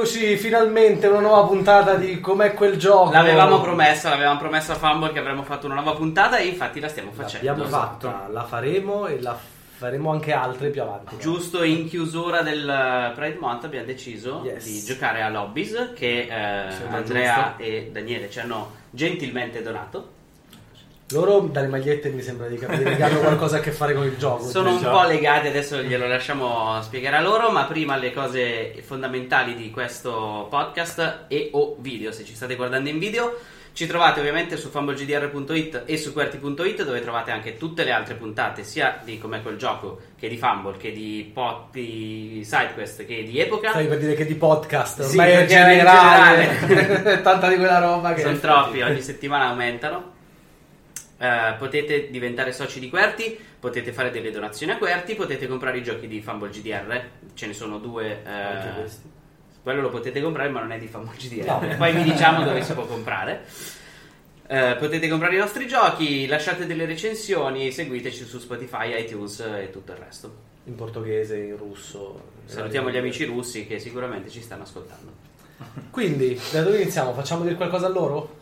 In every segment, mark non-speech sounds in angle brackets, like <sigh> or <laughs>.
Eccoci finalmente una nuova puntata di Com'è quel gioco. L'avevamo promessa, l'avevamo promessa a Fumble che avremmo fatto una nuova puntata e infatti la stiamo facendo. L'abbiamo fatta, la faremo e la faremo anche altre più avanti. Giusto in chiusura del Pride Month abbiamo deciso Yes. di giocare a Lobbies che eh, Andrea giusto. e Daniele ci hanno gentilmente donato. Loro dalle magliette mi sembra di capire che hanno qualcosa a che fare con il gioco. Sono un Cioè, po' legati, adesso glielo lasciamo spiegare a loro, ma prima le cose fondamentali di questo podcast e o video, se ci state guardando in video. Ci trovate ovviamente su fumblegdr.it e su QWERTY.it dove trovate anche tutte le altre puntate, sia di Com'è quel gioco, che di Fumble, che di Potti SideQuest, che di Epoca. Stai per dire che di podcast, Sì, ormai è perché in generale, <laughs> tanta di quella roba che... Sono troppi, ogni settimana aumentano. Eh, potete diventare soci di Querti, potete fare delle donazioni a Querti, potete comprare i giochi di Fumble GDR, ce ne sono due. questi. quello lo potete comprare, ma non è di Fumble GDR. No. Poi vi diciamo dove si può comprare. Eh, potete comprare i nostri giochi, lasciate delle recensioni, seguiteci su Spotify, iTunes e tutto il resto. In portoghese, in russo. Salutiamo gli amici russi che sicuramente ci stanno ascoltando. Quindi, da dove iniziamo? Facciamo dire qualcosa a loro?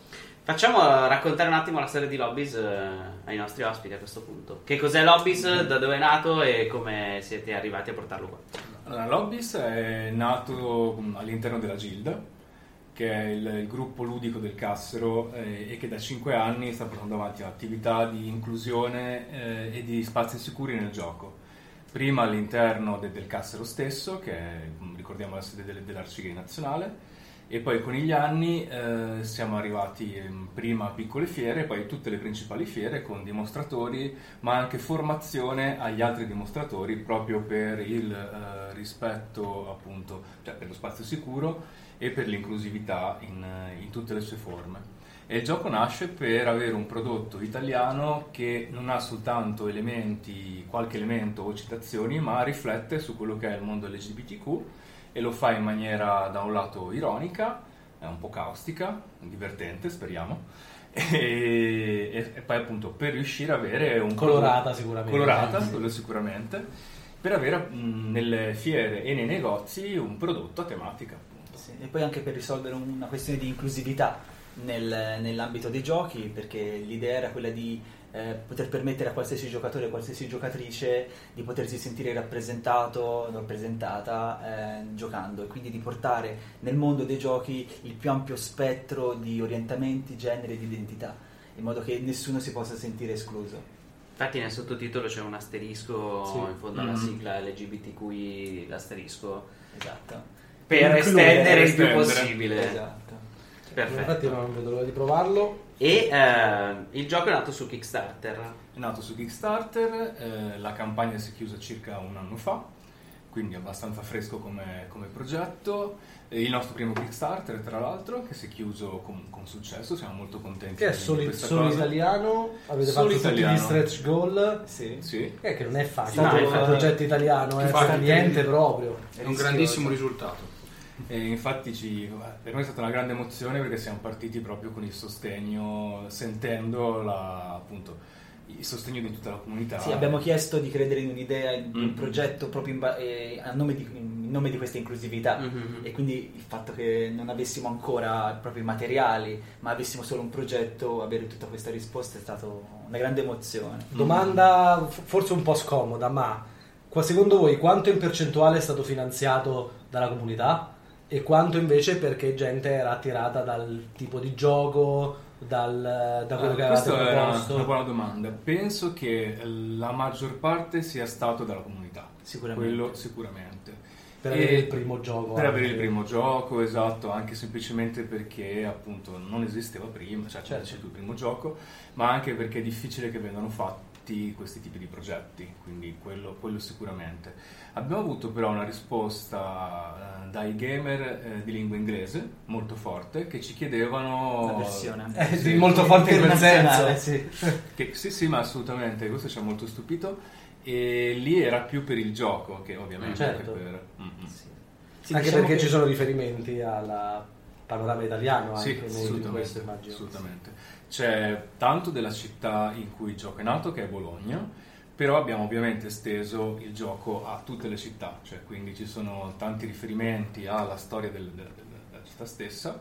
Facciamo eh, raccontare un attimo la storia di Lobbies eh, ai nostri ospiti a questo punto. Che cos'è Lobbies, da dove è nato e come siete arrivati a portarlo qua? Allora, Lobbies è nato mm, all'interno della Gilda, che è il, il gruppo ludico del Cassero eh, e che da 5 anni sta portando avanti attività di inclusione eh, e di spazi sicuri nel gioco. Prima all'interno de- del Cassero stesso, che è, mm, ricordiamo la sede del- dell'Arcigay Nazionale, e poi con gli anni eh, siamo arrivati prima a piccole fiere, poi tutte le principali fiere con dimostratori, ma anche formazione agli altri dimostratori proprio per il eh, rispetto, appunto, cioè per lo spazio sicuro e per l'inclusività in, eh, in tutte le sue forme. E il gioco nasce per avere un prodotto italiano che non ha soltanto elementi, qualche elemento o citazioni, ma riflette su quello che è il mondo LGBTQ e lo fa in maniera da un lato ironica, è un po' caustica, divertente speriamo, <laughs> e, e- e poi appunto per riuscire ad avere un Colorata sicuramente. colorata, quello sicuramente, per avere mh, nelle fiere e nei negozi un prodotto a tematica. appunto. Sì, E poi anche per risolvere una questione di inclusività nel- nell'ambito dei giochi, perché l'idea era quella di eh, poter permettere a qualsiasi giocatore e qualsiasi giocatrice di potersi sentire rappresentato, rappresentata eh, giocando e quindi di portare nel mondo dei giochi il più ampio spettro di orientamenti, generi e di identità, in modo che nessuno si possa sentire escluso. Infatti nel sottotitolo c'è un asterisco Sì. in fondo alla Mhm. sigla LGBTQI, l'asterisco, Esatto. per Includere, estendere il più possibile. Esatto. Perfetto. Infatti non vedo l'ora di provarlo. E eh, il gioco è nato su Kickstarter. È nato su Kickstarter, eh, la campagna si è chiusa circa un anno fa, quindi abbastanza fresco come, come progetto. E il nostro primo Kickstarter, tra l'altro, che si è chiuso con, con successo, siamo molto contenti Che è solo, solo cosa. italiano. Avete Solo fatto tutti italiano. gli stretch goal. Sì. Sì, Eh, che non è facile. No, fare infatti- un progetto italiano, eh, infatti- fa niente proprio. È un grandissimo risultato. E infatti ci- per noi è stata una grande emozione perché siamo partiti proprio con il sostegno, sentendo la- appunto, il sostegno di tutta la comunità. Sì, abbiamo chiesto di credere in un'idea, in un Mm. progetto proprio in, ba- eh, a nome di, in nome di questa inclusività Mhm. e quindi il fatto che non avessimo ancora proprio i materiali ma avessimo solo un progetto, avere tutta questa risposta è stata una grande emozione. Domanda f- forse un po' scomoda, ma secondo voi quanto in percentuale è stato finanziato dalla comunità e quanto invece perché gente era attirata dal tipo di gioco, dal- da quello Ah, che avevate questa è una, proposto? buona domanda. Penso che la maggior parte sia stato dalla comunità. Sicuramente. Quello sicuramente. Per E- avere il primo gioco. Per avere il primo gioco, esatto, anche semplicemente perché appunto non esisteva prima, cioè Certo. c'è il primo gioco, ma anche perché è difficile che vengano fatti questi tipi di progetti, quindi quello, quello sicuramente. Abbiamo avuto però una risposta eh, dai gamer eh, di lingua inglese molto forte che ci chiedevano... Una versione. Eh, Sì. molto forte in quel senso. Sì. Che- sì, sì, ma assolutamente, questo ci ha molto stupito. E lì era più per il gioco che ovviamente Certo. anche per... Mm-mm. Sì. Sì, anche diciamo perché che- ci sono riferimenti al panorama italiano Sì, anche in assolutamente, questo immagino. assolutamente. C'è tanto della città in cui il gioco è nato, che è Bologna, però abbiamo ovviamente esteso il gioco a tutte le città, cioè quindi ci sono tanti riferimenti alla storia del- del- della città stessa,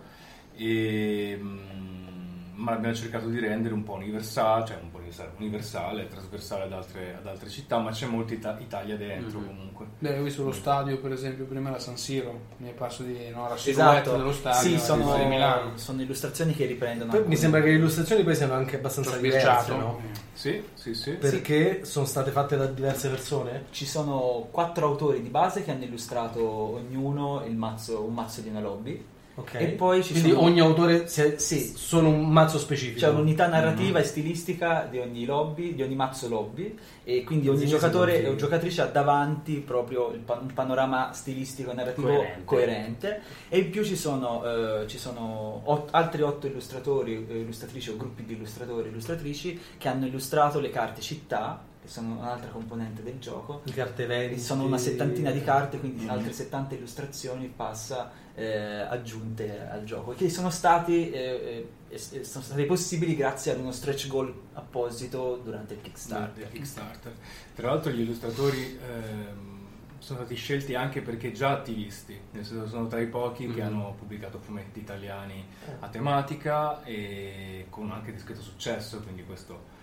e, mm, ma abbiamo cercato di rendere un po' universale, cioè un po' universale, universale trasversale ad altre, ad altre città, ma c'è molta Ita- Italia dentro Mhm. comunque. Beh, ho visto lo stadio, per esempio, prima era San Siro, mi è parso di no, la Esatto, dello stadio sì, di sono, di Milano. sono illustrazioni che riprendono. Poi mi sembra che le illustrazioni poi siano anche abbastanza diverse, no? Sì, sì, sì. Perché sono state fatte da diverse persone? Ci sono quattro autori di base che hanno illustrato ognuno il mazzo, un mazzo di una lobby. Ok. E poi ci Quindi sono- ogni autore è- Sì. sono un mazzo specifico. C'è un'unità narrativa Mhm. e stilistica di ogni lobby, di ogni mazzo lobby, e quindi ogni Sì, giocatore o giocatrice ha davanti proprio il pa- un panorama stilistico e narrativo Coerente. coerente. E in più ci sono, eh, ci sono ot- altri otto illustratori, eh, illustratrici o gruppi di illustratori e illustratrici che hanno illustrato le carte città, che sono un'altra componente del gioco. I carte eventi. Sono una settantina di carte, quindi Mhm. altre 70 illustrazioni passa eh, aggiunte al gioco, che sono stati, eh, eh, eh, sono stati possibili grazie ad uno stretch goal apposito durante il Kickstarter. del Kickstarter. Tra l'altro gli illustratori ehm, sono stati scelti anche perché già attivisti, nel senso sono tra i pochi che Mhm. hanno pubblicato fumetti italiani a tematica e con anche discreto successo, quindi questo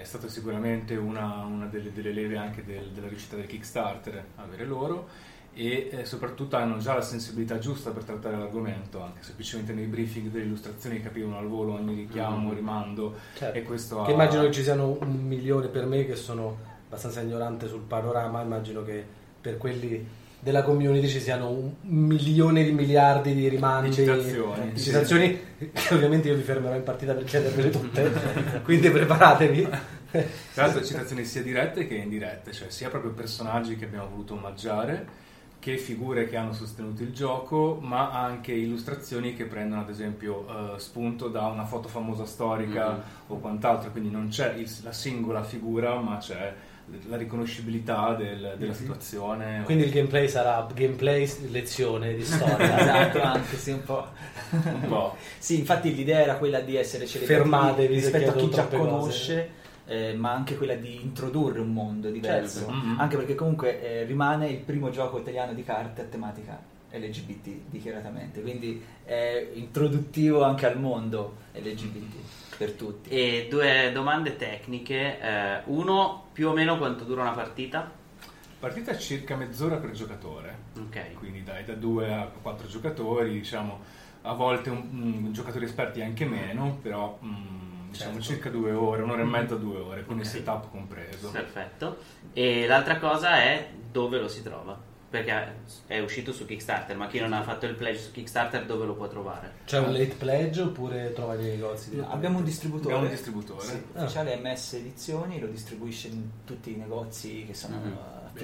è stato sicuramente una, una delle, delle leve anche del- della riuscita del Kickstarter avere loro e eh, soprattutto hanno già la sensibilità giusta per trattare l'argomento, anche semplicemente nei briefing delle illustrazioni capivano al volo ogni richiamo, Mhm. rimando Certo. e questo Che ha- immagino che ci siano un milione per me che sono abbastanza ignorante sul panorama, immagino che per quelli della community ci siano un milione di miliardi di rimandi, Di citazioni, di sì. citazioni che ovviamente io vi fermerò in partita per chiedervele tutte, quindi preparatevi. Tra l'altro citazioni sia dirette che indirette, cioè sia proprio personaggi che abbiamo voluto omaggiare, che figure che hanno sostenuto il gioco, ma anche illustrazioni che prendono ad esempio eh, spunto da una foto famosa storica Mhm. o quant'altro, quindi non c'è il- la singola figura, ma c'è la riconoscibilità del- della Mhm. situazione. Quindi il gameplay sarà gameplay lezione di storia. <laughs> esatto, anche sì, un po'. un po'. Sì, infatti l'idea era quella di essere se rispetto a chi già troppe cose. Eh, ma anche quella di introdurre un mondo diverso. Certo. Mhm. Anche perché comunque eh, rimane il primo gioco italiano di carte a tematica LGBT dichiaratamente, quindi è introduttivo anche al mondo LGBT per tutti. E due domande tecniche. eh, uno, più o meno quanto dura una partita? Partita circa mezz'ora per giocatore. Ok. quindi dai da 2 a 4 giocatori, diciamo a volte un, un- giocatori esperti anche meno, però mm, diciamo Certo. circa due ore, un'ora e mezza, due ore, con il Ok. setup compreso. Perfetto. E l'altra cosa è dove lo si trova? Perché è uscito su Kickstarter, ma chi non ha fatto il pledge su Kickstarter dove lo può trovare? C'è un late pledge oppure trova nei negozi? No, abbiamo un distributore, Abbiamo un distributore. sì, Ah. ufficiale MS Edizioni, lo distribuisce in tutti i negozi che sono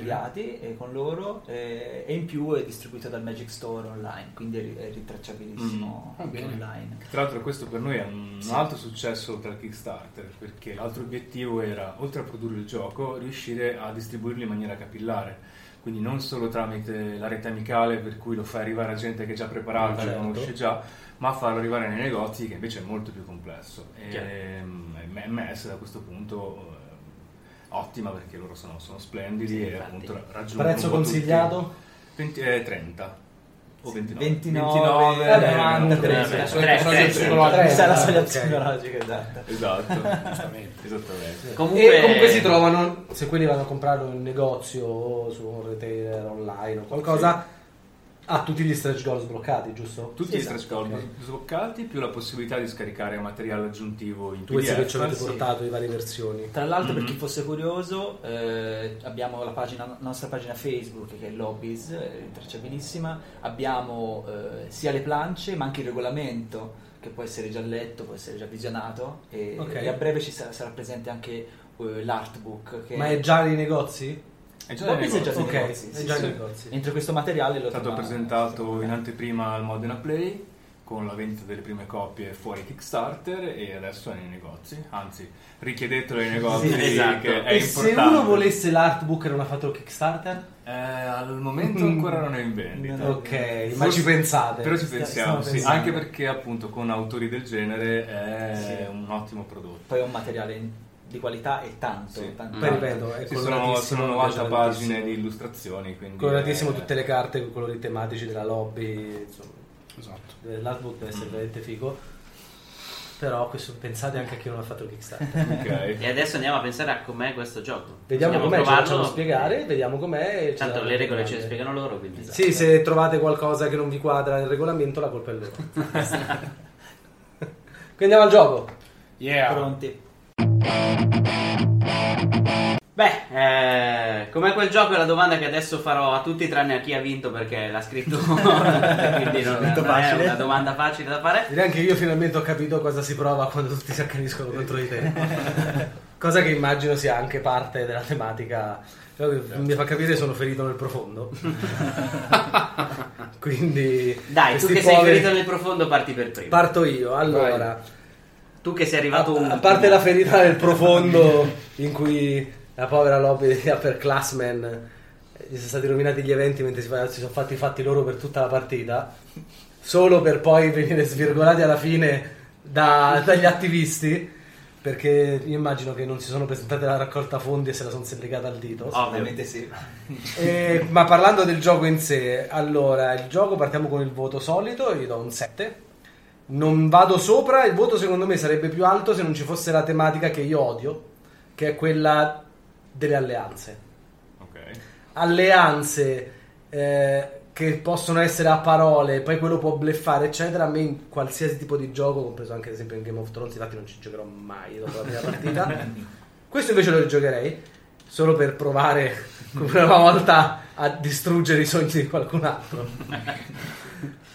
Mhm. eh, e con loro eh, e in più è distribuito dal Magic Store online, quindi è, ri- è ritracciabilissimo Mm. bene. online. Tra l'altro questo per noi è un Sì. altro successo tra il Kickstarter, perché l'altro obiettivo era, oltre a produrre il gioco, riuscire a distribuirlo in maniera capillare. Quindi non solo tramite la rete amicale per cui lo fai arrivare a gente che è già preparata, Certo. lo conosce già, ma farlo arrivare nei negozi che invece è molto più complesso. E mm, MS da questo punto ottima perché loro sono, sono splendidi Sì, e appunto ra- raggiungono Prezzo consigliato? 20 eh, 30 o 29. 29, 29, 90, eh, 30. eh, Tre, soglia tre, psicologica. tre. Questa è la soglia psicologica, esatto. Esatto, Giustamente. esattamente. Comunque, E comunque si trovano, se quelli vanno a comprarlo in negozio o su un retailer online o qualcosa, ha tutti gli stretch goal sbloccati, giusto? Tutti Sì, gli esatto. stretch goal sbloccati più la possibilità di scaricare materiale aggiuntivo in Questi che ci PDF. avete sì. portato di varie versioni. Tra l'altro, per Mhm. chi fosse curioso, eh, abbiamo la, pagina- la nostra pagina Facebook che è Lobbies, è rintracciabilissima. Abbiamo eh, sia le plance, ma anche il regolamento che può essere già letto, può essere già visionato. E, Ok. e a breve ci sarà, sarà presente anche eh, l'artbook. Che Ma è già nei negozi? È già nei Lobbies è già negozi. nei Ok, negozi, sì, sì. negozi. Entro questo materiale lo È stato presentato in anteprima al Modena Play con la vendita delle prime copie fuori Kickstarter e adesso è nei negozi. Anzi, richiedetelo ai negozi Sì, esatto. che è e se uno volesse l'artbook e non ha fatto il Kickstarter? Eh, al momento ancora non è in vendita. <laughs> Ok, ma Forse- ci pensate? Però ci pensiamo, sì, anche perché appunto con autori del genere è Sì. un ottimo prodotto. Poi è un materiale di qualità e tanto. Sì. tanto. Poi ripeto, è Ci sono, coloratissimo, sono 90 coloratissimo. pagine di illustrazioni, quindi Coloratissimo è- tutte le carte con colori tematici della lobby, insomma, Esatto. l'artbook deve essere veramente figo. Però questo, pensate anche a chi non ha fatto il Kickstarter. <laughs> Ok. E adesso andiamo a pensare a com'è questo gioco. Vediamo com'è, a ce lo provarlo. facciamo spiegare, vediamo com'è. Tanto le regole ce le spiegano loro, quindi Sì, se trovate qualcosa che non vi quadra nel regolamento, la colpa è loro. <laughs> Quindi andiamo al gioco. Yeah. Pronti? Beh, eh, com'è quel gioco è la domanda che adesso farò a tutti tranne a chi ha vinto perché l'ha scritto <laughs> quindi non, non è una domanda facile da fare. Direi anche io finalmente ho capito cosa si prova quando tutti si accaniscono contro di te. <laughs> cosa che immagino sia anche parte della tematica. Che Mi fa capire che sono ferito nel profondo. <laughs> Quindi. Dai, tu che sei poveri- ferito nel profondo parti per primo. Parto io. Allora, tu che sei a, arrivato un a parte la ferita nel profondo in cui la povera lobby <laughs> di upperclassmen eh, gli sono stati rovinati gli eventi mentre si, si sono fatti i fatti loro per tutta la partita, solo per poi venire svirgolati alla fine da- dagli attivisti. Perché io immagino che non si sono presentate alla raccolta fondi e se la sono sellegata al dito. Ovviamente sì. Eh, ma parlando del gioco in sé, allora il gioco partiamo con il voto solito, io gli do un 7. Non vado sopra, il voto secondo me sarebbe più alto se non ci fosse la tematica che io odio, che è quella delle alleanze. Ok. Alleanze eh, che possono essere a parole, poi quello può bleffare, eccetera. A me in qualsiasi tipo di gioco, compreso anche ad esempio in Game of Thrones, infatti non ci giocherò mai dopo la prima partita. <laughs> Questo invece lo giocherei solo per provare <laughs> come una volta a distruggere i sogni di qualcun altro. <laughs>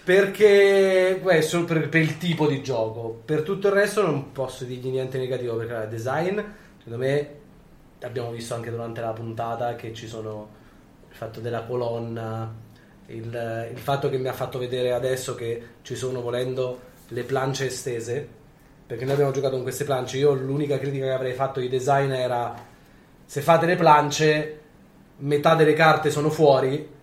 Perché beh, solo per, per il tipo di gioco, per tutto il resto non posso dirgli niente negativo perché il design, secondo me, abbiamo visto anche durante la puntata che ci sono il fatto della colonna, il, il fatto che mi ha fatto vedere adesso che ci sono volendo le planche estese, perché noi abbiamo giocato con queste planche, io l'unica critica che avrei fatto di design era se fate le planche, metà delle carte sono fuori,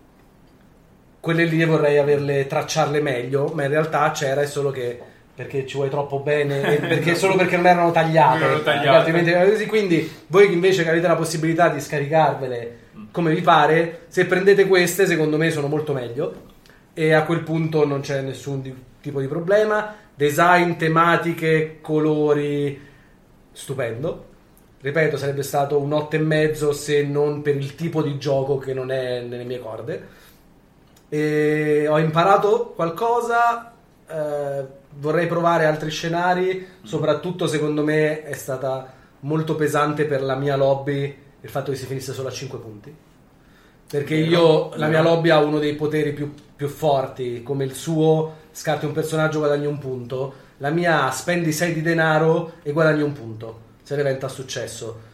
quelle lì vorrei averle tracciarle meglio, ma in realtà c'era è solo che perché ci vuoi troppo bene, e <laughs> perché solo perché non erano tagliate, Non erano tagliate. Quindi voi che invece che avete la possibilità di scaricarvele come vi pare, se prendete queste, secondo me sono molto meglio. E a quel punto non c'è nessun di- tipo di problema. Design, tematiche, colori, stupendo. Ripeto, sarebbe stato un 8,5 se non per il tipo di gioco che non è nelle mie corde. E ho imparato qualcosa. eh, vorrei provare altri scenari. Soprattutto, secondo me, è stata molto pesante per la mia lobby il fatto che si finisse solo a 5 punti. Perché io, la mia lobby ha uno dei poteri più, più forti, come il suo, scarti un personaggio, guadagni un punto. La mia spendi 6 di denaro e guadagni un punto, se l'evento ha successo.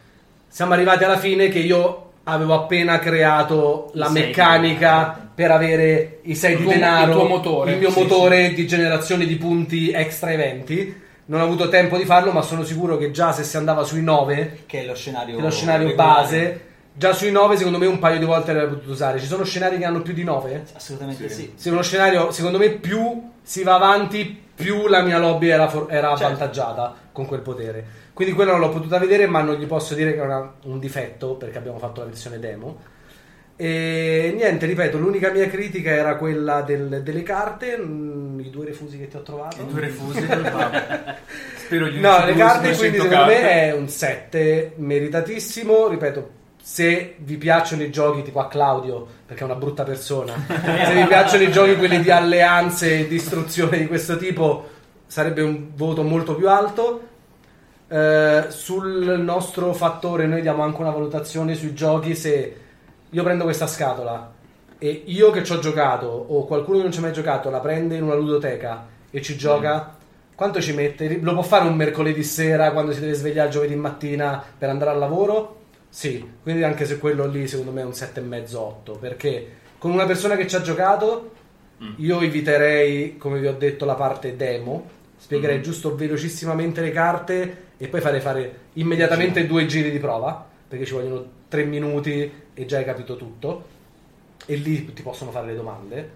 Siamo arrivati alla fine che io avevo appena creato la sei di meccanica per avere i 6 Il di tuo- denaro, il tuo motore, il mio sì, motore di generazione di punti extra eventi. Non ho avuto tempo di farlo, ma sono sicuro che già se si andava sui 9 Che è lo scenario, che lo scenario base. Già sui 9, secondo me, un paio di volte l'avrei potuto usare. Ci sono scenari che hanno più di 9? Assolutamente Sì. sì. Se uno scenario, secondo me, più si va avanti, più la mia lobby era, for- era Certo. avvantaggiata con quel potere. Quindi quello non l'ho potuta vedere, ma non gli posso dire che era un difetto, perché abbiamo fatto la versione demo. E niente, ripeto, l'unica mia critica era quella del- delle carte, mm, i due refusi che ti ho trovato. I due refusi. vabbè. <laughs> Spero gli No, le carte quindi 200 secondo me carte. è un 7 meritatissimo, ripeto, se vi piacciono i giochi tipo a Claudio, perché è una brutta persona, se vi piacciono i giochi quelli di alleanze e distruzione di questo tipo, sarebbe un voto molto più alto. Eh, sul nostro fattore noi diamo anche una valutazione sui giochi se io prendo questa scatola e io che ci ho giocato o qualcuno che non ci ha mai giocato la prende in una ludoteca e ci gioca quanto ci mette? Lo può fare un mercoledì sera quando si deve svegliare giovedì mattina per andare al lavoro? Sì, quindi anche se quello lì secondo me è un 7,5-8 perché con una persona che ci ha giocato io eviterei, come vi ho detto, la parte demo spiegherei giusto velocissimamente le carte e poi farei fare immediatamente due giri di prova perché ci vogliono tre minuti e già hai capito tutto. E lì ti possono fare le domande.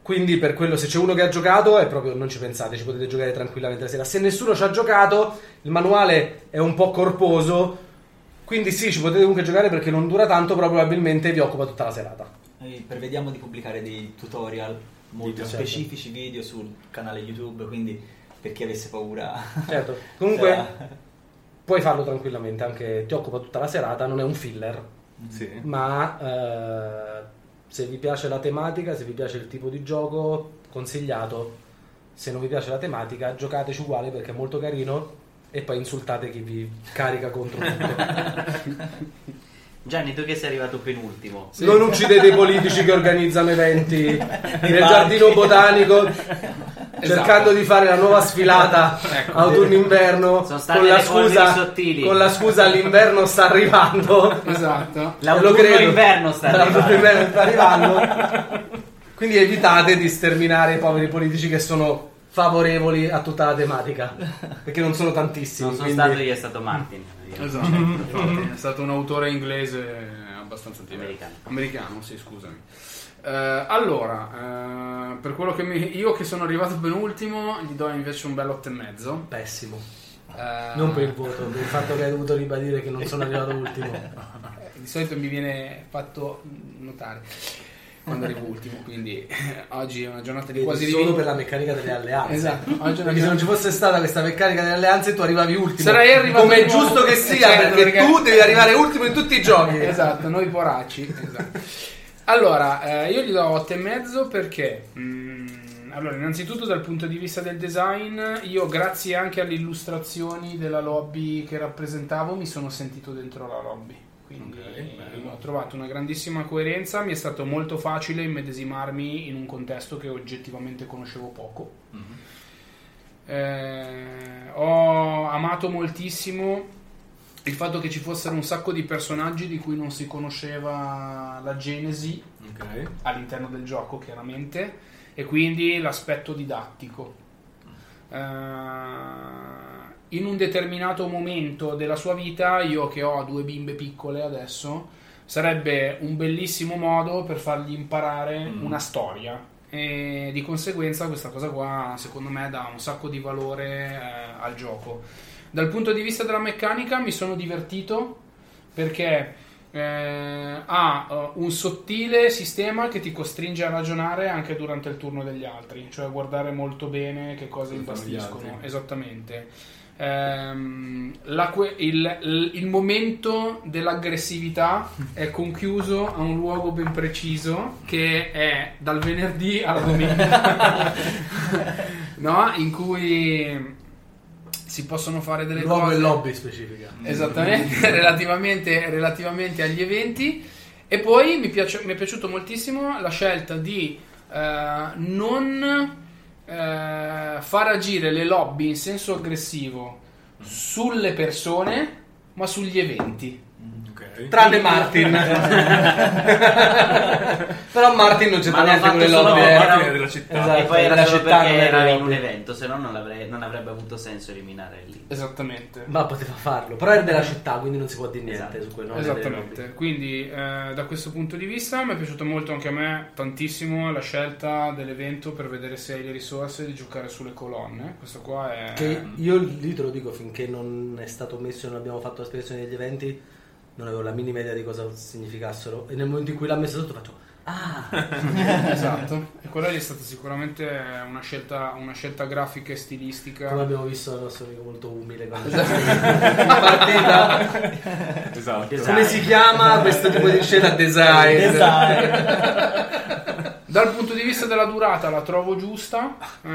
Quindi per quello se c'è uno che ha giocato è proprio non ci pensate, ci potete giocare tranquillamente la sera. Se nessuno ci ha giocato, il manuale è un po' corposo, quindi sì, ci potete comunque giocare perché non dura tanto, però probabilmente vi occupa tutta la serata. Noi prevediamo di pubblicare dei tutorial molto Video, specifici video sul canale YouTube, quindi per chi avesse paura. Certo. Comunque Sarà- <laughs> puoi farlo tranquillamente, anche ti occupa tutta la serata, non è un filler, Sì. ma eh, se vi piace la tematica, se vi piace il tipo di gioco, consigliato. Se non vi piace la tematica, giocateci uguale perché è molto carino e poi insultate chi vi carica contro tutto. <laughs> <laughs> Gianni, tu che sei arrivato penultimo. Sì. Non uccidete i politici che organizzano eventi <laughs> nel giardino botanico cercando di fare la nuova sfilata Ecco. autunno-inverno con la, scusa, con la scusa l'inverno sta arrivando. Esatto. L'autunno Lo credo. inverno sta arrivando. <laughs> inverno sta arrivando. Quindi evitate di sterminare i poveri politici che sono favorevoli a tutta la tematica, perché non sono tantissimi. Non sono quindi- stato io, è stato Martin. Esatto, infatti, <laughs> è stato un autore inglese abbastanza antico. Americano. Americano, sì, scusami. Eh, allora, eh, per quello che mi, io che sono arrivato penultimo, gli do invece un bel 8,5. Pessimo. Eh, Non per il voto, per il fatto che hai dovuto ribadire che non sono arrivato ultimo. <laughs> Di solito mi viene fatto notare quando arrivo ultimo, quindi eh, oggi è una giornata di quasi solo per la meccanica delle alleanze. Esatto, oggi Perché se non ci fosse stata questa meccanica delle alleanze, tu arrivavi ultimo. Sarei arrivato Come è giusto che sia, Certo, perché, perché- tu devi arrivare ultimo in tutti i giochi. Esatto, noi poracci. esatto. Allora, eh, io gli do 8,5 perché... mm, allora, innanzitutto dal punto di vista del design, io grazie anche alle illustrazioni della lobby che rappresentavo mi sono sentito dentro la lobby. Quindi Ok, eh, ho trovato una grandissima coerenza, mi è stato molto facile immedesimarmi in un contesto che oggettivamente conoscevo poco. Mhm. Eh, ho amato moltissimo il fatto che ci fossero un sacco di personaggi di cui non si conosceva la genesi Ok. all'interno del gioco, chiaramente, e quindi l'aspetto didattico. Eh, in un determinato momento della sua vita, io che ho due bimbe piccole adesso, sarebbe un bellissimo modo per fargli imparare Mm. una storia. E di conseguenza questa cosa qua, secondo me, dà un sacco di valore eh, al gioco. Dal punto di vista della meccanica mi sono divertito perché eh, ha eh, un sottile sistema che ti costringe a ragionare anche durante il turno degli altri, cioè a guardare molto bene che imbastiscono. altri. Esattamente. Ehm, la que- il, il- momento dell'aggressività è conchiuso a un luogo ben preciso che è dal venerdì alla domenica, <laughs> no? in cui si possono fare delle Luogo cose e lobby specifica. esattamente <laughs> relativamente, relativamente agli eventi e poi mi, piace- mi è piaciuto moltissimo la scelta di eh, non eh, far agire le lobby in senso aggressivo sulle persone ma sugli eventi Tranne Martin. <laughs> Però Martin non c'entra niente con le lobby. eh. era- Martin è della città. Esatto. e poi era della solo perché non è era in un evento, se no non, non avrebbe avuto senso eliminare lì. esattamente Ma poteva farlo. Però è della città, quindi non si può dire niente Esatto. su quel nome delle Esattamente, quindi eh, da questo punto di vista mi è piaciuto molto anche a me tantissimo la scelta dell'evento per vedere se hai le risorse di giocare sulle colonne. Questo qua è... Che io lì te lo dico finché non è stato messo e non abbiamo fatto la spiegazione degli eventi, non avevo la minima idea di cosa significassero. E nel momento in cui l'ha messo sotto faccio. Ah! <laughs> esatto, e quella lì è stata sicuramente una scelta, una scelta grafica e stilistica. Come abbiamo visto il nostro amico molto umile quando in partita. Esatto. Design. <laughs> Come si chiama questo tipo di scena? Design. Dal punto di vista della durata la trovo giusta, eh,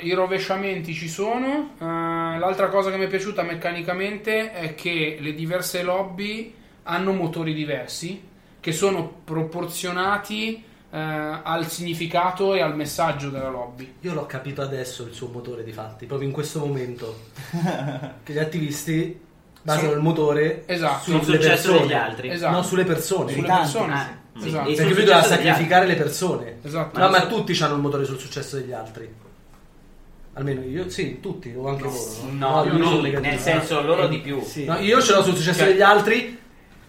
i rovesciamenti ci sono, eh, l'altra cosa che mi è piaciuta meccanicamente è che le diverse lobby hanno motori diversi che sono proporzionati eh, al significato e al messaggio della lobby. Io l'ho capito adesso il suo motore di fatti, proprio in questo momento. <laughs> che gli attivisti basano Sì. il motore Esatto. Sul sulle successo persone. degli altri. Esatto. No, sulle persone. Sulle tanti. persone. Ah, sì. Esatto. Perché lui doveva sacrificare le persone. Esatto. No, ma so- tutti hanno il motore sul successo degli altri. Almeno io, sì, tutti, o anche loro. No, io no, no, negativo. nel senso loro di più. Sì. No, io ce l'ho sul successo Ok. degli altri,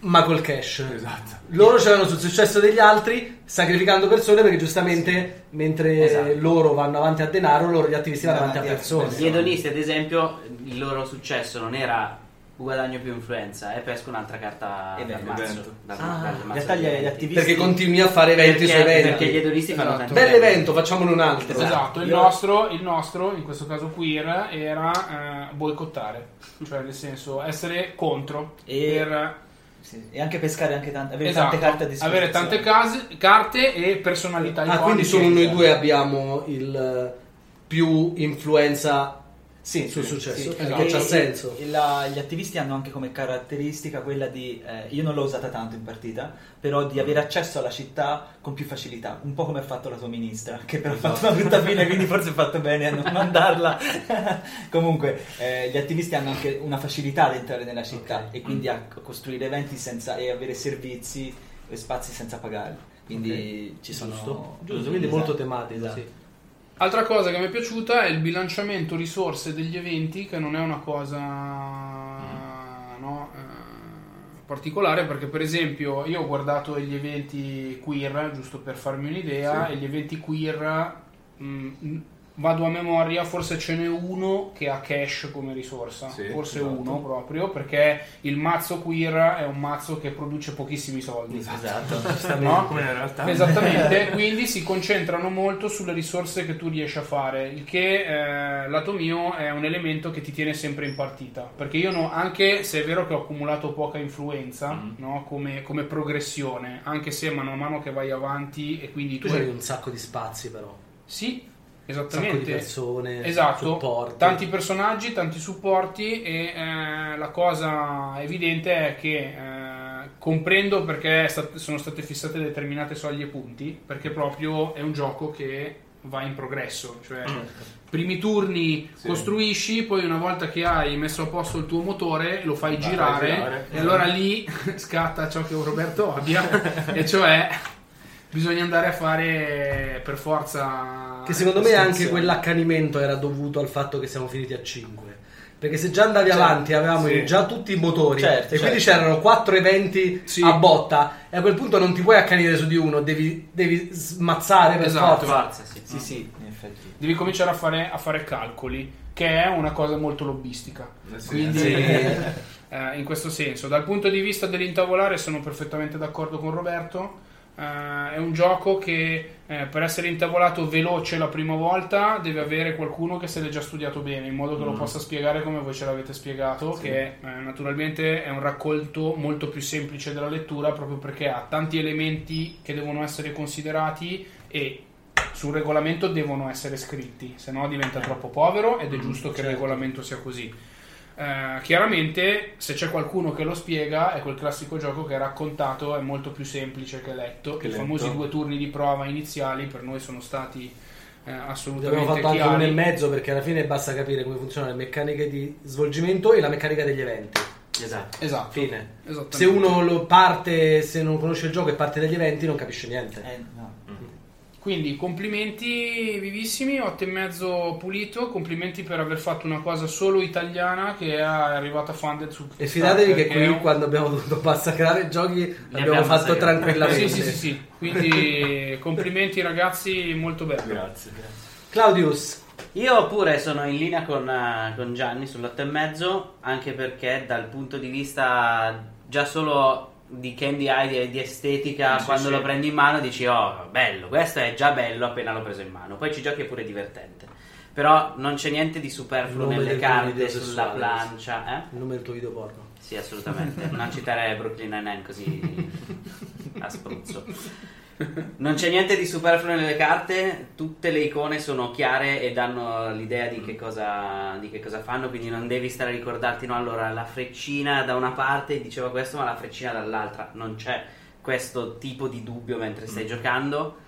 ma col cash. Esatto. Loro c'erano sul successo degli altri, sacrificando persone perché giustamente mentre Esatto. loro vanno avanti a denaro, loro gli attivisti vanno Vanno avanti a avanti a persone. Gli edonisti, ad esempio, il loro successo non era guadagno più influenza, e pesco un'altra carta Evento. dal mazzo. Dal- Ah, dal mazzo realtà di gli, attivisti Perché continui a fare eventi Perché- su eventi. Perché gli edonisti fanno Esatto. tanti Bell'evento, facciamone un altro. Esatto, il Io- nostro, il nostro, in questo caso queer, era eh, boicottare, cioè nel senso essere contro E- per Sì, e anche pescare anche tante, avere esatto, tante carte a disposizione. avere tante case- carte e personalità Ah, quindi solo noi due abbiamo il eh, più influenza Sì, sul sì, successo, sì. esatto. E- c'ha senso. e la- gli attivisti hanno anche come caratteristica quella di, eh, io non l'ho usata tanto in partita, però di avere accesso alla città con più facilità, un po' come ha fatto la tua ministra, che però ha fatto una brutta fine, quindi forse ha fatto bene a non mandarla. <laughs> Comunque, eh, gli attivisti hanno anche una facilità ad entrare nella città Ok. e quindi a costruire eventi senza, e avere servizi e spazi senza pagarli. Quindi ci sono... Giusto, giusto, quindi molto tematico. Esatto. Sì. Altra cosa che mi è piaciuta è il bilanciamento risorse degli eventi, che non è una cosa no, eh, particolare, perché per esempio io ho guardato gli eventi queer, giusto per farmi un'idea, e gli eventi queer mh, vado a memoria, forse ce n'è uno che ha cash come risorsa, Sì, forse esatto. uno proprio, perché il mazzo queer è un mazzo che produce pochissimi soldi. Esatto. <laughs> No? Come in realtà. Esattamente, <laughs> quindi si concentrano molto sulle risorse che tu riesci a fare, il che eh, lato mio è un elemento che ti tiene sempre in partita, perché io no- anche se è vero che ho accumulato poca influenza Mhm. no, come, come progressione, anche se mano a mano che vai avanti e quindi Tu tu... c'hai un sacco di spazi però, Sì, un sacco di esattamente. persone, Esatto, supporti. tanti personaggi, tanti supporti e eh, la cosa evidente è che eh, comprendo perché stat- sono state fissate determinate soglie punti, perché proprio è un gioco che va in progresso, cioè primi turni Sì. costruisci, poi una volta che hai messo a posto il tuo motore lo fai girare, girare. e allora lì <laughs> scatta ciò che Roberto odia, <laughs> e cioè bisogna andare a fare per forza Che secondo me anche quell'accanimento era dovuto al fatto che siamo finiti a 5. Perché se già andavi Certo, avanti avevamo sì. già tutti i motori Certo, e quindi certo. c'erano quattro eventi Sì. a botta e a quel punto non ti puoi accanire su di uno, devi, devi smazzare per Esatto. forza. Forza, sì. Sì, sì, in effetti. devi cominciare a fare, a fare calcoli, che è una cosa molto lobbistica. Eh sì. Quindi, Sì. eh, in questo senso, dal punto di vista dell'intavolare, sono perfettamente d'accordo con Roberto. Eh, è un gioco che eh, per essere intavolato veloce la prima volta deve avere qualcuno che se l'è già studiato bene in modo che lo Mm. possa spiegare come voi ce l'avete spiegato che eh, naturalmente è un raccolto molto più semplice della lettura proprio perché ha tanti elementi che devono essere considerati e sul regolamento devono essere scritti, se no diventa troppo povero ed è giusto che il certo. regolamento sia così. Eh, chiaramente, se c'è qualcuno che lo spiega, è quel classico gioco che è raccontato, è molto più semplice che letto. Che I letto. famosi due turni di prova iniziali per noi sono stati eh, Abbiamo assolutamente fatto anche uno e chiari. mezzo perché alla fine basta capire come funzionano le meccaniche di svolgimento e la meccanica degli eventi. Esatto. Esatto. Fine. Se uno lo parte, se non conosce il gioco e parte dagli eventi non capisce niente. Eh, no. Quindi complimenti vivissimi, 8 e mezzo pulito, complimenti per aver fatto una cosa solo italiana che è arrivata funded su E fidatevi che qui un- quando abbiamo dovuto massacrare i giochi l'abbiamo abbiamo fatto massacrati. tranquillamente. Sì, sì, sì, sì. Quindi <laughs> complimenti ragazzi, molto bello. Grazie. Claudius, Io pure sono in linea con, eh, con Gianni sull'otto e mezzo, anche perché dal punto di vista già solo di candy eye di estetica, Sì, quando sì. lo prendi in mano dici oh bello, questo è già bello appena l'ho preso in mano, poi ci giochi è pure divertente. Però non c'è niente di superfluo nelle carte, sulla plancia, eh? il nome del tuo video porno. Sì, assolutamente. Non citare Brooklyn Nine-Nine così <laughs> a spruzzo. Non c'è niente di superfluo nelle carte, tutte le icone sono chiare e danno l'idea di che cosa, di che cosa fanno, quindi non devi stare a ricordarti, no, allora la freccina da una parte diceva questo, ma la freccina dall'altra. Non c'è questo tipo di dubbio mentre stai giocando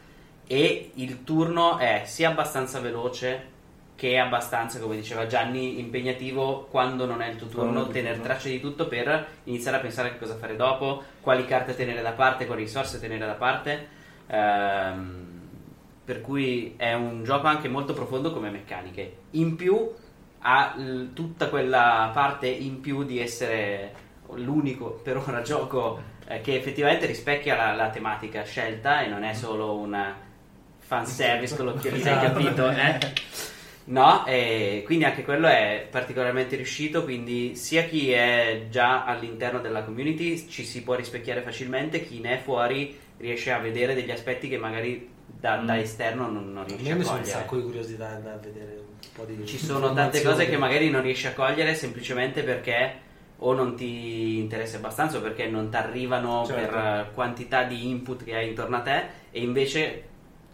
e il turno è sia abbastanza veloce che è abbastanza, come diceva Gianni, impegnativo quando non è il tuo turno, tuo tenere traccia di tutto per iniziare a pensare a che cosa fare dopo, quali carte tenere da parte, quali risorse tenere da parte. Ehm, per cui è un gioco anche molto profondo come meccaniche. In più ha l- tutta quella parte in più di essere l'unico per ora <laughs> gioco eh, che effettivamente rispecchia la, la tematica scelta e non è solo una fanservice con l'occhiolino, hai Esatto. capito? Eh? No, e quindi anche quello è particolarmente riuscito, quindi sia chi è già all'interno della community ci si può rispecchiare facilmente, chi ne è fuori riesce a vedere degli aspetti che magari da, da Mm. esterno non, non A riesce me a mi sono un cogliere. sacco di curiosità da vedere un po' di Ci sono tante cose che magari non riesci a cogliere semplicemente perché o non ti interessa abbastanza o perché non ti arrivano Certo. per quantità di input che hai intorno a te e invece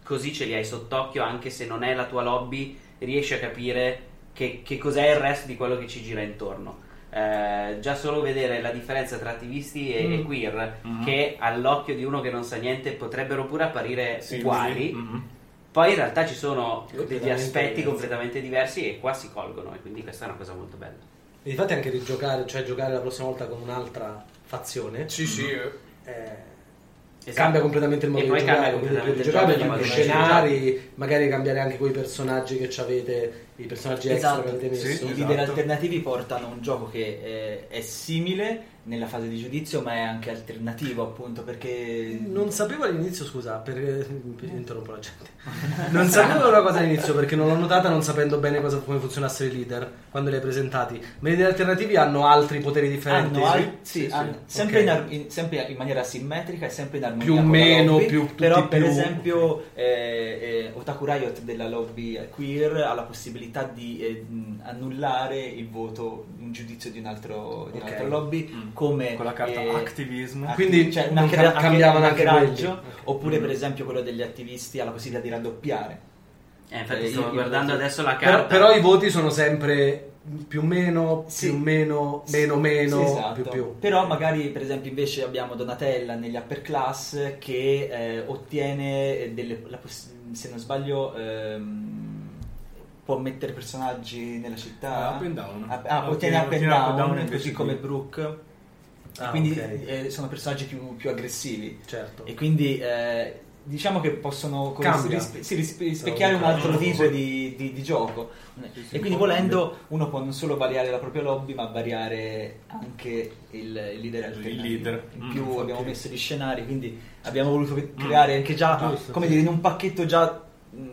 così ce li hai sott'occhio anche se non è la tua lobby riesci a capire che, che cos'è il resto di quello che ci gira intorno. Eh, già solo vedere la differenza tra attivisti e, e Mm. queer Mhm. che all'occhio di uno che non sa niente potrebbero pure apparire Sì, uguali sì. Mhm. poi in realtà ci sono degli aspetti completamente diversi e qua si colgono e quindi questa è una cosa molto bella. E difatti anche rigiocare, cioè giocare la prossima volta con un'altra fazione, Sì, sì. eh, Esatto. cambia completamente il modo E di giocare, completamente il più il modo di scenari, magari cambiare anche quei personaggi che ci avete, i personaggi extra Esatto. che avete messo. Sì, I esatto. leader alternativi portano un gioco che eh, è simile nella fase di giudizio, ma è anche alternativo, appunto, perché Non sapevo all'inizio, scusa, per, per- interrompo la gente. <laughs> Non sapevo una cosa all'inizio perché non l'ho notata non sapendo bene cosa, come funzionassero i leader quando li hai presentati. Ma i leader alternativi hanno altri poteri differenti. hanno sì? al- sì, Sì, sì. hanno- sempre, Ok. in ar- in, sempre in maniera simmetrica e sempre in armonia Più o meno, lobby, più- tutti però per più- esempio eh, eh, Otaku Riot della lobby queer ha la possibilità di eh, annullare il voto un giudizio di un altro, di Ok. un'altra lobby Mm. come Con la carta eh, activism. Acti- Quindi cioè, non hacker- cam- cambiavano anche hackeraggio, quelli. Ok. oppure per Mm. esempio quello degli attivisti ha la possibilità di raddoppiare Eh, infatti Eh, io- guardando io- adesso la Però, carta. però i voti sono sempre più meno, Sì. più meno, meno meno, Sì, esatto. più più. Però magari per esempio invece abbiamo Donatella negli upper class che eh, ottiene delle, la poss- se non sbaglio ehm, può mettere personaggi nella città. Ah, up and down. Ah, ah, Ah, ottiene ottiene- up and up down, down così di- come Brooke. Ah, quindi ok. eh, sono personaggi più, più aggressivi. Certo. E quindi eh, diciamo che possono rispe- sì, rispe- rispecchiare un altro tipo di, di- di gioco. Sì, sì, e quindi volendo uno può non solo variare la propria lobby, ma variare anche il, il leader Il leader. In Mm, più infatti. abbiamo messo gli scenari, quindi abbiamo voluto creare anche già, Giusto, come sì. dire, in un pacchetto già, mm,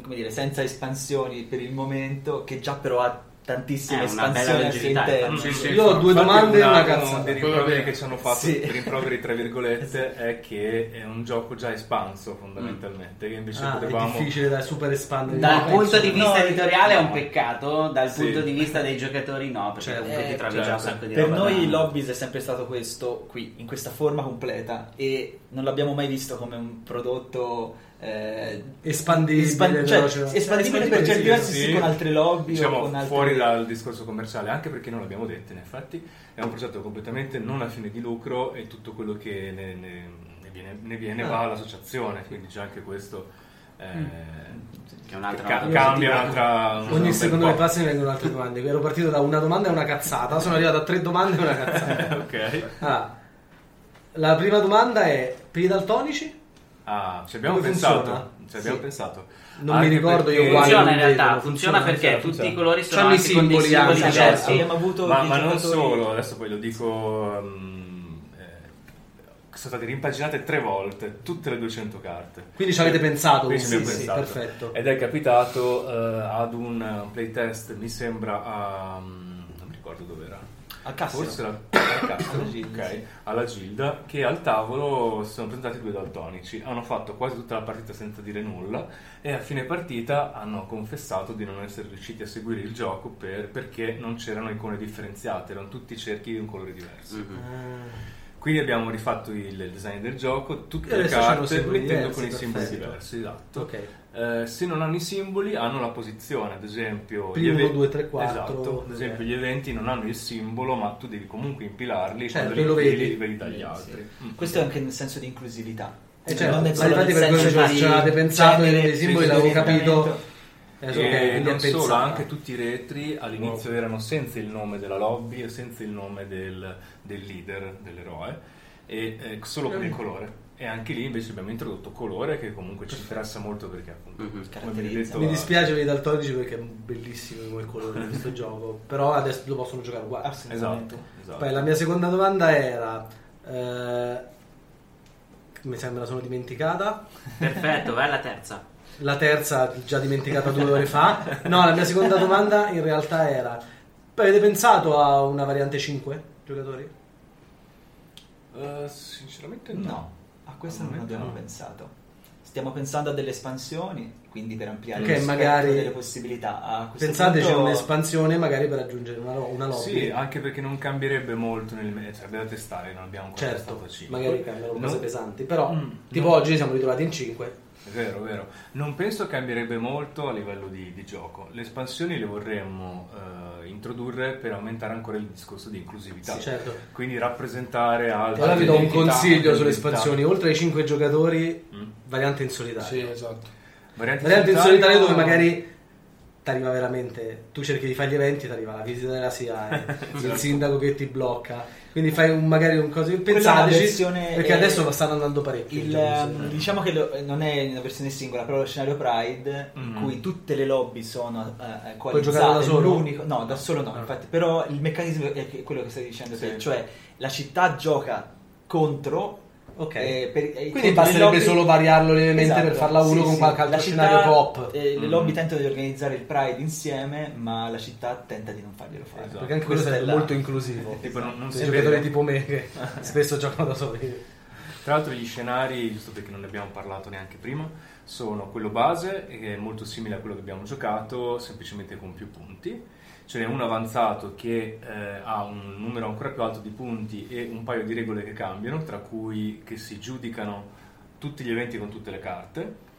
come dire, senza espansioni per il momento, che già però ha tantissime Eh, espansioni al suo interno. Sì, sì. Io ho due Infatti domande e una uno cazzata. dei rimproveri che ci hanno fatto, Sì. rimproveri tra virgolette, è che è un gioco già espanso fondamentalmente, che invece Ah, è potevamo... difficile da super espandere. Dal No, punto di vista no, editoriale è un no. peccato, dal Sì. punto di vista dei giocatori no, perché Certo. comunque ti Eh, trovi già un certo. sacco di Per roba noi Lobbies è sempre stato questo qui, in questa forma completa e non l'abbiamo mai visto come un prodotto eh, Espandibile, espan- cioè, veloce. espandibile per certi versi sì. sì, con altre lobby diciamo o con altre... fuori dal discorso commerciale, anche perché non l'abbiamo detto in effetti, è un progetto completamente non a fine di lucro e tutto quello che ne, ne- ne viene, ne viene Ah. va all'associazione, quindi c'è anche questo... eh, Che è un'altra ca- cosa. cambia un'altra... un Ogni secondo passa mi vengono altre domande. Ero partito da una domanda e una cazzata, sono arrivato a tre domande e una cazzata. <laughs> ok. Ah, la prima domanda è per i daltonici? Ah, ci abbiamo Come pensato. funziona? Ci abbiamo Sì. pensato. Non Anche mi ricordo io quali Funziona in realtà, funziona, funziona, perché funziona, tutti i colori sono anche con dei simboli simboli anche, diversi. Abbiamo avuto Ma, ma non solo, adesso poi lo dico... eh, sono state rimpaginate tre volte, tutte le 200 carte. Quindi ci avete pensato Quindi sì, pensato. perfetto. Ed è capitato eh, ad un eh, playtest, mi sembra a... mm, non mi ricordo dove era. Al Cassero. Forse era <coughs> al Castro, Alla Gilda, ok, sì. alla Gilda, che al tavolo si sono presentati due daltonici. Hanno fatto quasi tutta la partita senza dire nulla e a fine partita hanno confessato di non essere riusciti a seguire il gioco per- perché non c'erano icone differenziate, erano tutti cerchi di un colore diverso. Mhm. Ah. Quindi abbiamo rifatto il design del gioco, tutte le carte mettendo diversi, con i simboli diversi, esatto. Ok. Eh, se non hanno i simboli hanno la posizione, ad esempio Primo, gli eve- due, tre, quattro. Esatto, ad esempio Ok. gli eventi non hanno il simbolo, ma tu devi comunque impilarli Certo, quando li lo impili, vedi. li vedi dagli Sì. altri. Mm. Questo è anche nel senso di inclusività. Eh, certo, non è solo infatti per quello di ci avevate pensato genere, dei simboli, sì, l'avevo sì, capito. Eh, E non è solo, anche tutti i retri all'inizio erano senza il nome della lobby e senza il nome del, del leader, dell'eroe. e eh, solo per il colore. E anche lì invece abbiamo introdotto colore che comunque ci interessa molto perché appunto Mhm. vi detto, Mi dispiace per i daltonici perché è bellissimo come colore di questo <laughs> gioco, però adesso lo possono giocare uguale. Assolutamente. Esatto, esatto. Poi la mia seconda domanda era... eh, mi sembra la sono dimenticata. Perfetto, vai alla terza. La terza già dimenticata due ore fa. No, la mia seconda domanda in realtà era: avete pensato a una variante 5 giocatori? Eh, sinceramente no. No, questo non abbiamo no. pensato. Stiamo pensando a delle espansioni, quindi per ampliare Ok, lo spettro magari- delle possibilità. A Pensateci a punto- un'espansione magari per aggiungere una, una lobby. Sì, anche perché non cambierebbe molto nel mezzo, sarebbe da testare, non abbiamo ancora certo, testato 5. magari cambiano cose No. pesanti, però Mm, tipo no. oggi siamo ritrovati in 5. È vero, è vero. Non penso cambierebbe molto a livello di, di gioco. Le espansioni le vorremmo eh, introdurre per aumentare ancora il discorso di inclusività. certo. Quindi rappresentare altre Allora vi do un consiglio sulle espansioni: oltre ai 5 giocatori, Mm. variante in solitario. Sì, esatto. Variante, Variante in solitario- solitario dove magari ti arriva veramente tu cerchi di fare gli eventi ti arriva la visita della SIAE <laughs> il Certo. sindaco che ti blocca quindi fai un, magari un coso pensateci versione, perché eh, adesso stanno andando parecchio Il, ehm, diciamo che lo- non è una versione singola, però lo scenario Pride, in Mhm. cui tutte le lobby sono eh, giocarlo coalizzate. da solo? l'unico- no, da solo no, Ah. infatti, però il meccanismo è quello che stai dicendo Sì. te, cioè la città gioca contro. Ok eh, per- eh, quindi basterebbe lobby- solo variarlo lievemente Esatto, per farla uno sì, con sì. qualche altro La scenario città, coop eh, le lobby tentano di organizzare il Pride insieme, ma la città tenta di non farglielo fare. Esatto. perché anche quello Questa è la- molto inclusivo <laughs> Tipo, non- non Per si giocatori vede. tipo me che <laughs> spesso giocano da soli Tra l'altro gli scenari, giusto perché non ne abbiamo parlato neanche prima, sono quello base, che è molto simile a quello che abbiamo giocato, semplicemente con più punti. Ce n'è uno avanzato che eh, ha un numero ancora più alto di punti e un paio di regole che cambiano, tra cui che si giudicano tutti gli eventi con tutte le carte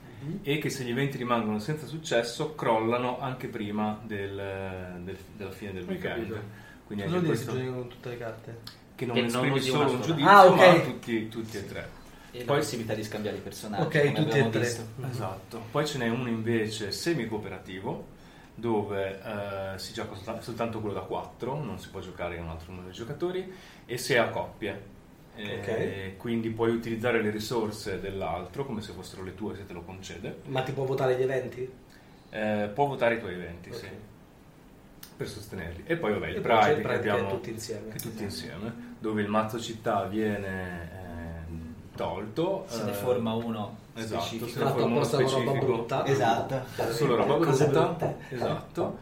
e che se gli eventi rimangono senza successo crollano anche prima del- del- della fine del Ho weekend. capito. Quindi cosa anche questo giochi con tutte le carte? che non Che non usi solo un giudizio, Ah, ok. ma tutti, tutti e tre. E la Poi- possibilità di scambiare i personaggi. ok come tutti e tre visto. Esatto. Poi ce n'è uno invece semi-cooperativo dove eh, si gioca solta- soltanto quello da 4, non si può giocare in un altro numero di giocatori e si è a coppie. Eh, Quindi puoi utilizzare le risorse dell'altro come se fossero le tue se te lo concede. ma ti può votare gli eventi? Eh, può votare i tuoi eventi, Ok. sì, per sostenerli. E poi vabbè, il Pride, il che Pride che è abbiamo tutti insieme. che tutti insieme, dove il mazzo città viene ehm, tolto. Se ne eh, forma uno Esatto, Fatto apposta con roba specifico. brutta. Esatto. Solo roba brutta, esatto,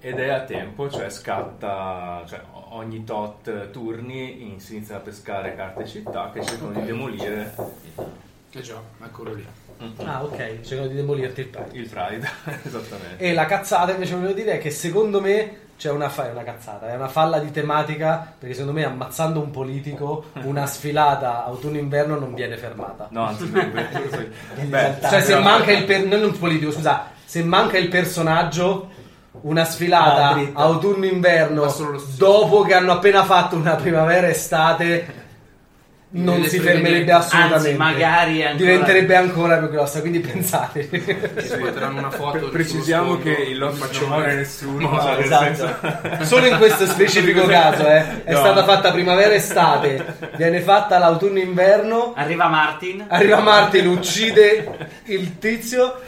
ed è a tempo, cioè scatta, cioè ogni tot turni in- si inizia a pescare carte città che cercano Ok. di demolire Eh già, eccolo lì. ah ok cercano di demolirti il Pride il Pride, <laughs> esattamente. E la cazzata invece volevo dire è che secondo me c'è una, fa- è una cazzata, è una falla di tematica perché secondo me ammazzando un politico una sfilata autunno-inverno non viene fermata. No, anzi, <laughs> beh, esaltare. Cioè se no. manca il per- non un politico, scusa, se manca il personaggio una sfilata Ah, autunno-inverno dopo che hanno appena fatto una primavera-estate non si fermerebbe assolutamente. Anzi, magari ancora- diventerebbe ancora più grossa, quindi pensate. Si metteranno una foto. Precisiamo che il lotto non facciamo muore nessuno, No, cioè, esatto. senso- <laughs> Solo in questo specifico caso, eh. È No. stata fatta primavera-estate, viene fatta l'autunno-inverno, Arriva Martin. arriva Martin, uccide il tizio.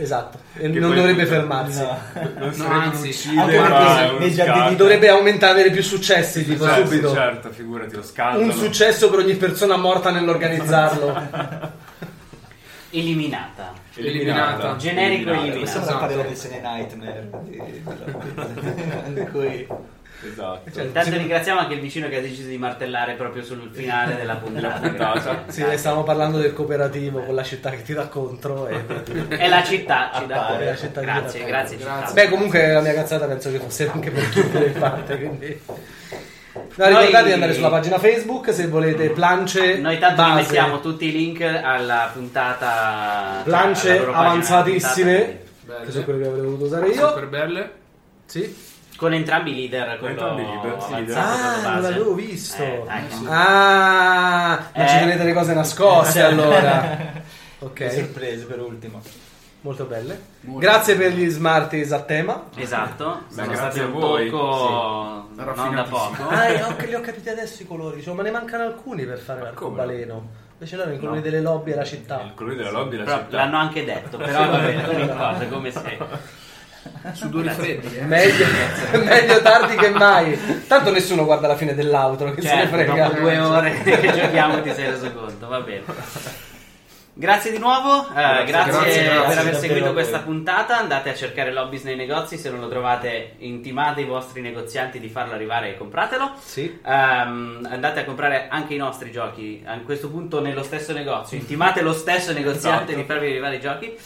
Esatto, e Che non dovrebbe fermarsi. No. non sarebbe anzi, uccide, anche. Dovrebbe aumentare, avere più successi, tipo Certo, subito. Certo, figurati lo scandalo. Un successo per ogni persona morta nell'organizzarlo. Eliminata. Eliminata. Generico Eliminata. eliminato. Possiamo Esatto. fare la versione Nightmare di, di, di cui Esatto. Cioè, Intanto Sì. ringraziamo anche il vicino che ha deciso di martellare proprio sul finale della <laughs> puntata. puntata. Sì, stavamo parlando del cooperativo con la città che ti dà contro. E... <laughs> È la città, ci dà Appare, la città Grazie, grazie. Beh, comunque la mia cazzata penso che fosse anche per tutte le <laughs> parti. Quindi... No, Noi- ricordate di andare sulla pagina Facebook se volete plance. Noi tanto vi base. mettiamo tutti i link alla puntata. Plance cioè, alla pagina avanzatissime. puntata, Che sono quelle che avrei voluto usare io. Super belle. Sì. Con entrambi i leader, quello entrambi i leader, sì, Ah, non l'avevo visto. Eh, sì. Ah, ma Eh. ci tenete le cose nascoste allora. <laughs> le Ok. sorprese per ultimo. molto belle. Molto Grazie per gli Smarties a tema. Esatto, Beh, sono grazie stati a un voi. tocco Sì. non da poco. Ah, <laughs> eh, ho- li ho capiti adesso i colori, dicevo, ma ne mancano alcuni per fare come? l'arcobaleno. Invece loro i colori No. delle lobby e la Il città. colore della lobby della Però città. l'hanno anche detto, però va <laughs> bene, non importa, come sei. Sudori freddi, eh. <laughs> Meglio, meglio tardi che mai. Tanto nessuno guarda la fine dell'outro, che se ne Certo, frega. dopo due ore <laughs> che giochiamo ti sei reso conto, va bene. Grazie di nuovo, eh, grazie, Grazie, grazie, per aver seguito questa puntata. Andate a cercare Lobbies nei negozi, se non lo trovate intimate i vostri negozianti di farlo arrivare e compratelo. Sì. Ehm, andate a comprare anche i nostri giochi a questo punto nello stesso negozio. Intimate lo stesso negoziante Esatto. di farvi arrivare i giochi.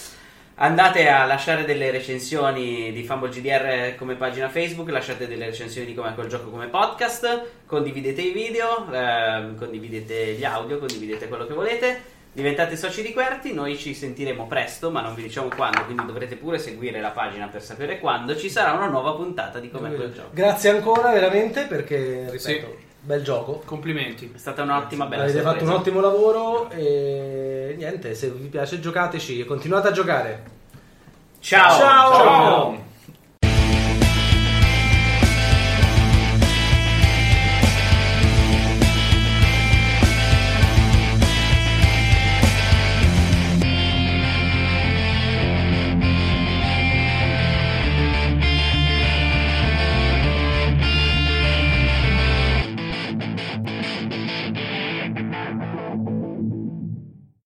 Andate a lasciare delle recensioni di Fumble GDR come pagina Facebook, lasciate delle recensioni di come quel gioco come podcast, condividete i video, ehm, condividete gli audio, condividete quello che volete. Diventate soci di Querti, noi ci sentiremo presto, ma non vi diciamo quando, quindi dovrete pure seguire la pagina per sapere quando ci sarà una nuova puntata di come quel gioco. Grazie ancora veramente perché, ripeto, Sì. Bel gioco. Complimenti. È stata un'ottima bella Avete fatto un ottimo lavoro e niente, se vi piace giocateci e continuate a giocare. Ciao! Ciao! Ciao.